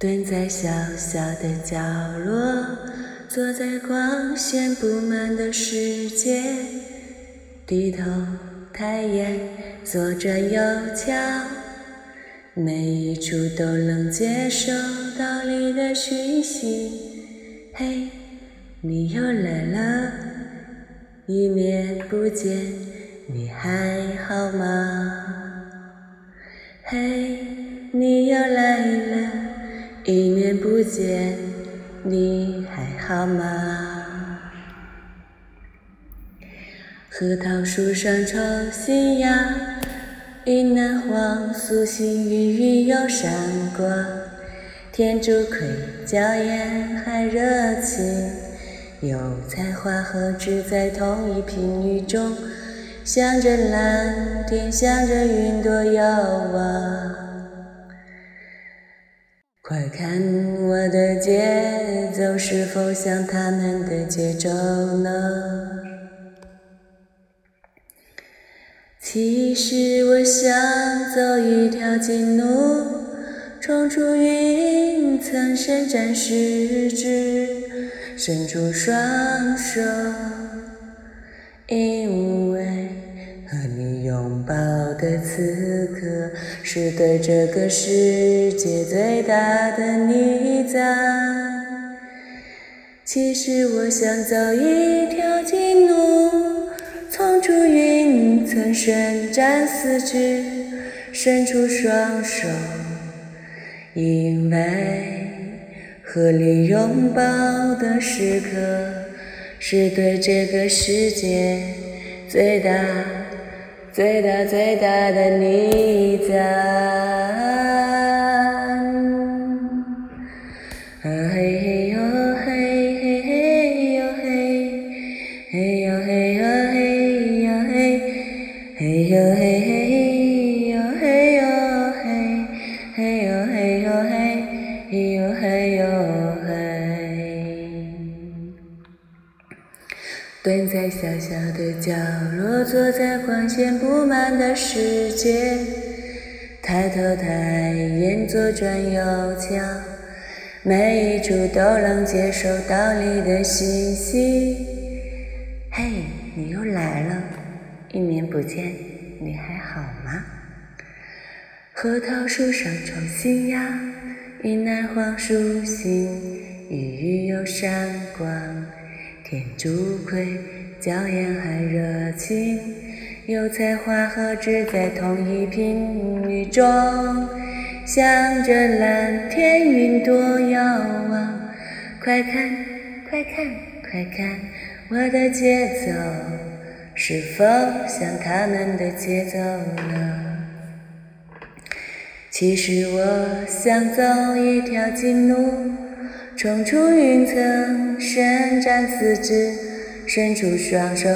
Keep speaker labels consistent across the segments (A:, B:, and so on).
A: 蹲在小小的角落，坐在光线布满的世界，低头抬眼，左转右瞧，每一处都能接收到你的讯息。嘿，你又来了，一面不见，你还好吗？嘿，你又来了，一年不见，你还好吗？核桃树上抽新芽，云南黄素心郁郁又闪光，天竺葵娇艳还热情，油菜花和志在同一频率中。向着蓝天，向着云朵遥望。快看我的节奏，是否像他们的节奏呢？其实我想走一条近路，冲出云层，伸展四肢，伸出双手。因为是对这个世界最大的礼赞。其实我想走一条近路，冲出云层，伸展四肢，伸出双手，因为和你拥抱的时刻。是对这个世界最大、最大、最大的你在。蹲在小小的角落，坐在光线布满的世界，抬头抬眼，左转右瞧，每一处都能接收到你的信息。嘿，你又来了，一年不见，你还好吗？核桃树上抽新芽，云南黄树心，郁郁又闪光。天竺葵娇艳还热情，油菜花和志在同一频率中，向着蓝天云朵遥望。快看，快看，快看，我的节奏是否像他们的节奏呢？其实我想走一条近路。冲出云层，伸展四肢，伸出双手，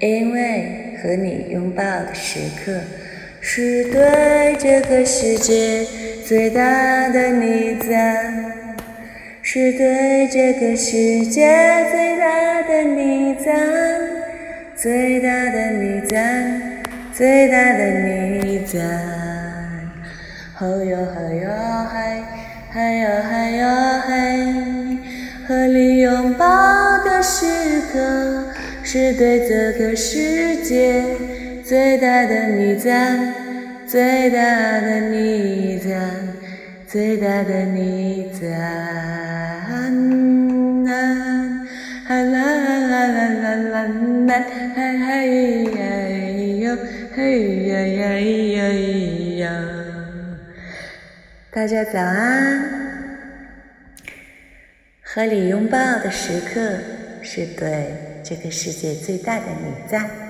A: 因为和你拥抱的时刻，是对这个世界最大的礼赞，是对这个世界最大的礼赞，最大的礼赞，最大的礼赞。吼哟吼哟嗨！嗨哟嗨哟嘿，和你拥抱的时刻，是对这个世界最大的礼赞，最大的礼赞，最大的礼赞。啦啦啦啦啦啦啦，嘿嘿呀哟，嘿呀呀咿呀咿呀。大家早安！和你拥抱的时刻，是对这个世界最大的礼赞。